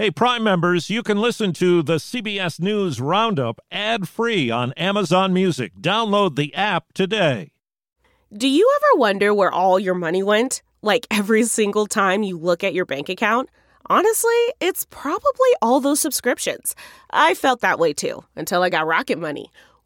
Hey, Prime members, you can listen to the CBS News Roundup ad free on Amazon Music. Download the app today. Do you ever wonder where all your money went? Like every single time you look at your bank account? Honestly, it's probably all those subscriptions. I felt that way too until I got Rocket Money.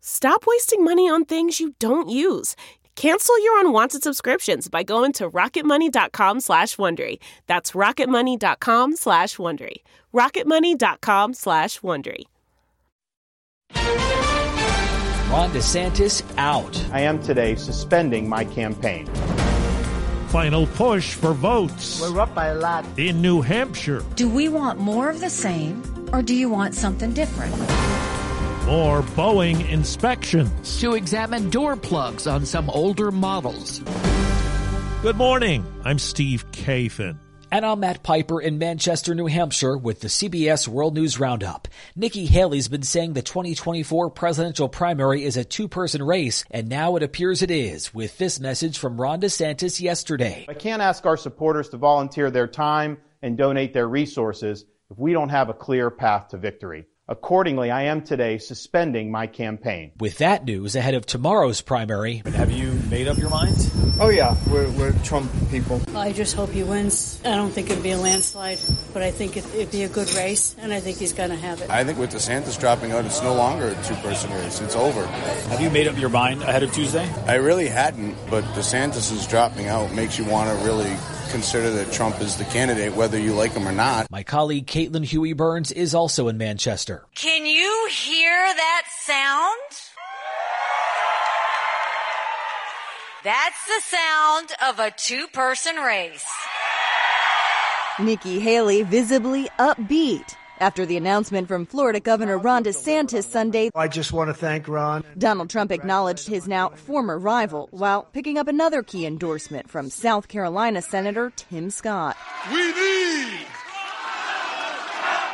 Stop wasting money on things you don't use. Cancel your unwanted subscriptions by going to rocketmoney.com slash Wondery. That's rocketmoney.com slash Wondery. rocketmoney.com slash Wondery. Ron DeSantis out. I am today suspending my campaign. Final push for votes. We're up by a lot. In New Hampshire. Do we want more of the same, or do you want something different? More Boeing inspections. To examine door plugs on some older models. Good morning. I'm Steve Kathan. And I'm Matt Pieper in Manchester, New Hampshire with the CBS World News Roundup. Nikki Haley's been saying the 2024 presidential primary is a two-person race, and now it appears it is, with this message from Ron DeSantis yesterday. I can't ask our supporters to volunteer their time and donate their resources if we don't have a clear path to victory. Accordingly, I am today suspending my campaign. With that news ahead of tomorrow's primary, have you made up your mind? Oh yeah, we're, we're Trump people. I just hope he wins. I don't think it'd be a landslide, but I think it'd be a good race, and I think he's going to have it. I think with DeSantis dropping out, it's no longer a two-person race. It's over. Have you made up your mind ahead of Tuesday? I really hadn't, but DeSantis is dropping out makes you want to really consider that Trump is the candidate, whether you like him or not. My colleague Caitlin Huey Burns is also in Manchester. Can you hear that sound? That's the sound of a two person race. Nikki Haley visibly upbeat after the announcement from Florida Governor Ron DeSantis Sunday. I just want to thank Ron. Donald Trump acknowledged his now former rival while picking up another key endorsement from South Carolina Senator Tim Scott. We need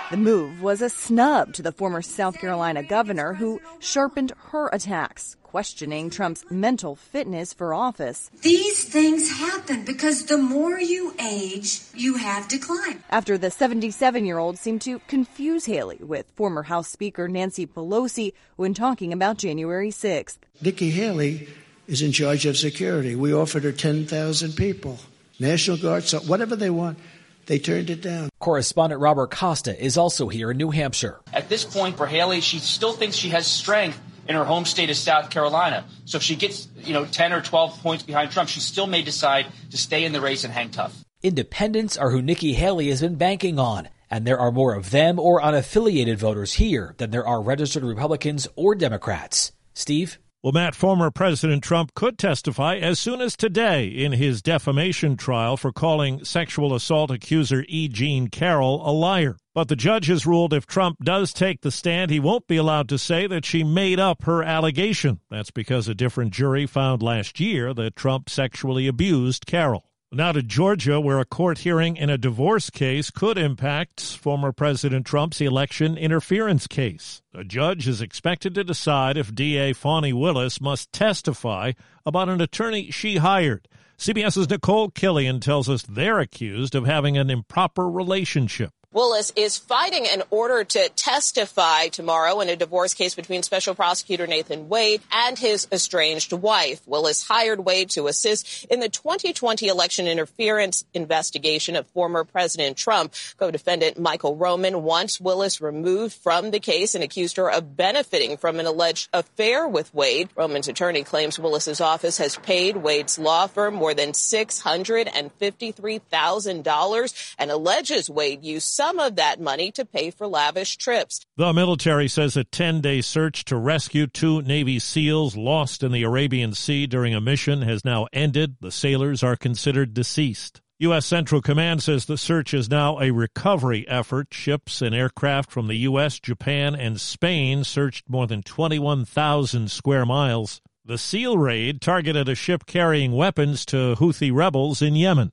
the move was a snub to the former South Carolina governor who sharpened her attacks, questioning Trump's mental fitness for office. These things happen because the more you age, you have decline. After the 77 year old seemed to confuse Haley with former House Speaker Nancy Pelosi when talking about January 6th. Nikki Haley is in charge of security. We offered her 10,000 people, National Guard, so whatever they want. They turned it down. Correspondent Robert Costa is also here in New Hampshire. At this point for Haley, she still thinks she has strength in her home state of South Carolina. So if she gets, you know, 10 or 12 points behind Trump, she still may decide to stay in the race and hang tough. Independents are who Nikki Haley has been banking on, and there are more of them or unaffiliated voters here than there are registered Republicans or Democrats. Steve? Well, Matt, former President Trump could testify as soon as today in his defamation trial for calling sexual assault accuser E. Jean Carroll a liar. But the judge has ruled if Trump does take the stand, he won't be allowed to say that she made up her allegation. That's because a different jury found last year that Trump sexually abused Carroll. Now to Georgia, where a court hearing in a divorce case could impact former President Trump's election interference case. A judge is expected to decide if DA Fani Willis must testify about an attorney she hired. CBS's Nicole Killion tells us they're accused of having an improper relationship. Willis is fighting an order to testify tomorrow in a divorce case between Special Prosecutor Nathan Wade and his estranged wife. Willis hired Wade to assist in the 2020 election interference investigation of former President Trump. Co-defendant Michael Roman wants Willis removed from the case and accused her of benefiting from an alleged affair with Wade. Roman's attorney claims Willis's office has paid Wade's law firm more than $653,000 and alleges Wade used some of that money to pay for lavish trips. The military says a 10 day search to rescue two Navy SEALs lost in the Arabian Sea during a mission has now ended. The sailors are considered deceased. U.S. Central Command says the search is now a recovery effort. Ships and aircraft from the U.S., Japan, and Spain searched more than 21,000 square miles. The SEAL raid targeted a ship carrying weapons to Houthi rebels in Yemen.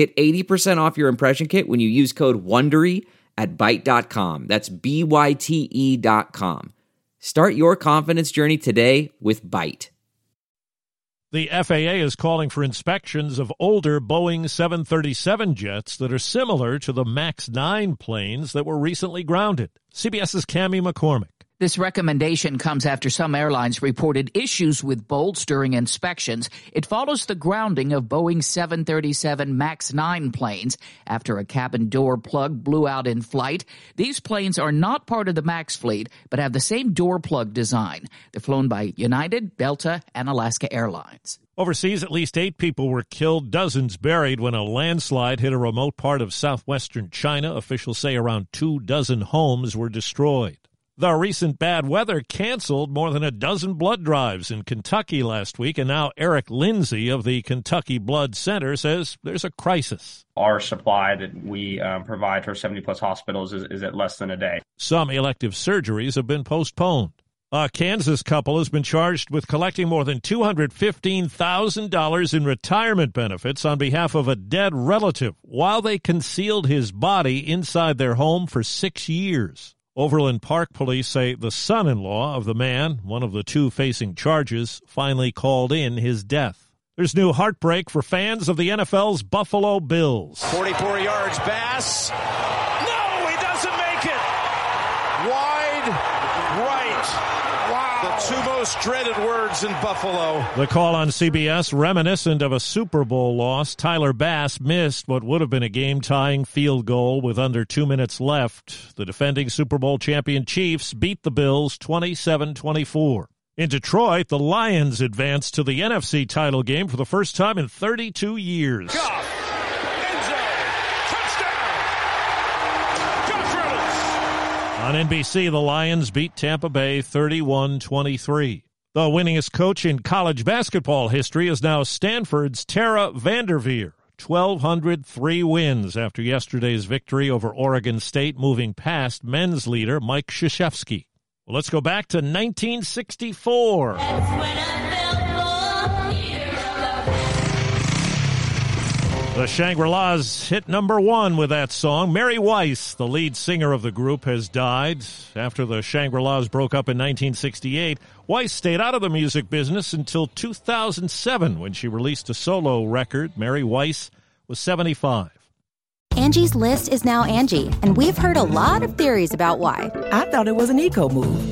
Get 80% off your impression kit when you use code WONDERY at Byte.com. That's B-Y-T-E dot com. Start your confidence journey today with Byte. The FAA is calling for inspections of older Boeing 737 jets that are similar to the MAX 9 planes that were recently grounded. CBS's Cami McCormick. This recommendation comes after some airlines reported issues with bolts during inspections. It follows the grounding of Boeing 737 MAX 9 planes after a cabin door plug blew out in flight. These planes are not part of the MAX fleet, but have the same door plug design. They're flown by United, Delta, and Alaska Airlines. Overseas, at least eight people were killed, dozens buried when a landslide hit a remote part of southwestern China. Officials say around two dozen homes were destroyed. The recent bad weather canceled more than a dozen blood drives in Kentucky last week, and now Eric Lindsay of the Kentucky Blood Center says there's a crisis. Our supply that we um, provide for 70 plus hospitals is, is at less than a day. Some elective surgeries have been postponed. A Kansas couple has been charged with collecting more than $215,000 in retirement benefits on behalf of a dead relative while they concealed his body inside their home for six years. Overland Park police say the son in law of the man, one of the two facing charges, finally called in his death. There's new heartbreak for fans of the NFL's Buffalo Bills. 44 yards, Bass. No, he doesn't make it. Wide right. Wow. The two most dreaded words in Buffalo. The call on CBS, reminiscent of a Super Bowl loss. Tyler Bass missed what would have been a game tying field goal with under two minutes left. The defending Super Bowl champion Chiefs beat the Bills 27 24. In Detroit, the Lions advanced to the NFC title game for the first time in 32 years. On NBC, the Lions beat Tampa Bay 31 23. The winningest coach in college basketball history is now Stanford's Tara VanDerveer. 1,203 wins after yesterday's victory over Oregon State, moving past men's leader Mike Krzyzewski. Well, let's go back to 1964. The Shangri-Las hit number one with that song. Mary Weiss, the lead singer of the group, has died. After the Shangri-Las broke up in 1968, Weiss stayed out of the music business until 2007 when she released a solo record. Mary Weiss was 75. Angie's list is now Angi, and we've heard a lot of theories about why. I thought it was an eco move.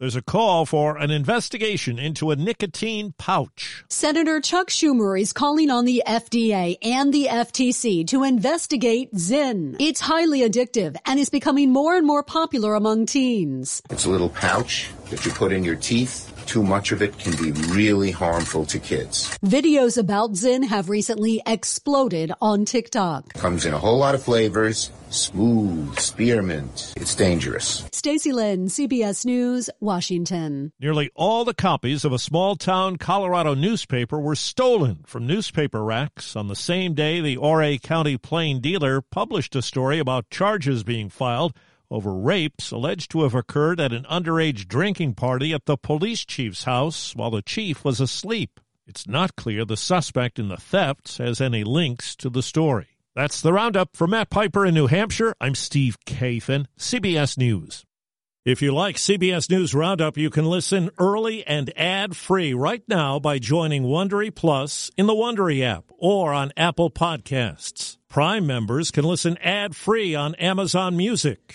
There's a call for an investigation into a nicotine pouch. Senator Chuck Schumer is calling on the FDA and the FTC to investigate Zyn. It's highly addictive and is becoming more and more popular among teens. It's a little pouch that you put in your teeth. Too much of it can be really harmful to kids. Videos about Zyn have recently exploded on TikTok. Comes in a whole lot of flavors. Smooth, spearmint. It's dangerous. Stacy Lynn, CBS News, Washington. Nearly all the copies of a small town Colorado newspaper were stolen from newspaper racks on the same day the Ouray County Plaindealer published a story about charges being filed over rapes alleged to have occurred at an underage drinking party at the police chief's house while the chief was asleep. It's not clear the suspect in the thefts has any links to the story. That's the roundup for Matt Pieper in New Hampshire. I'm Steve Kathan, CBS News. If you like CBS News Roundup, you can listen early and ad-free right now by joining Wondery Plus in the Wondery app or on Apple Podcasts. Prime members can listen ad-free on Amazon Music.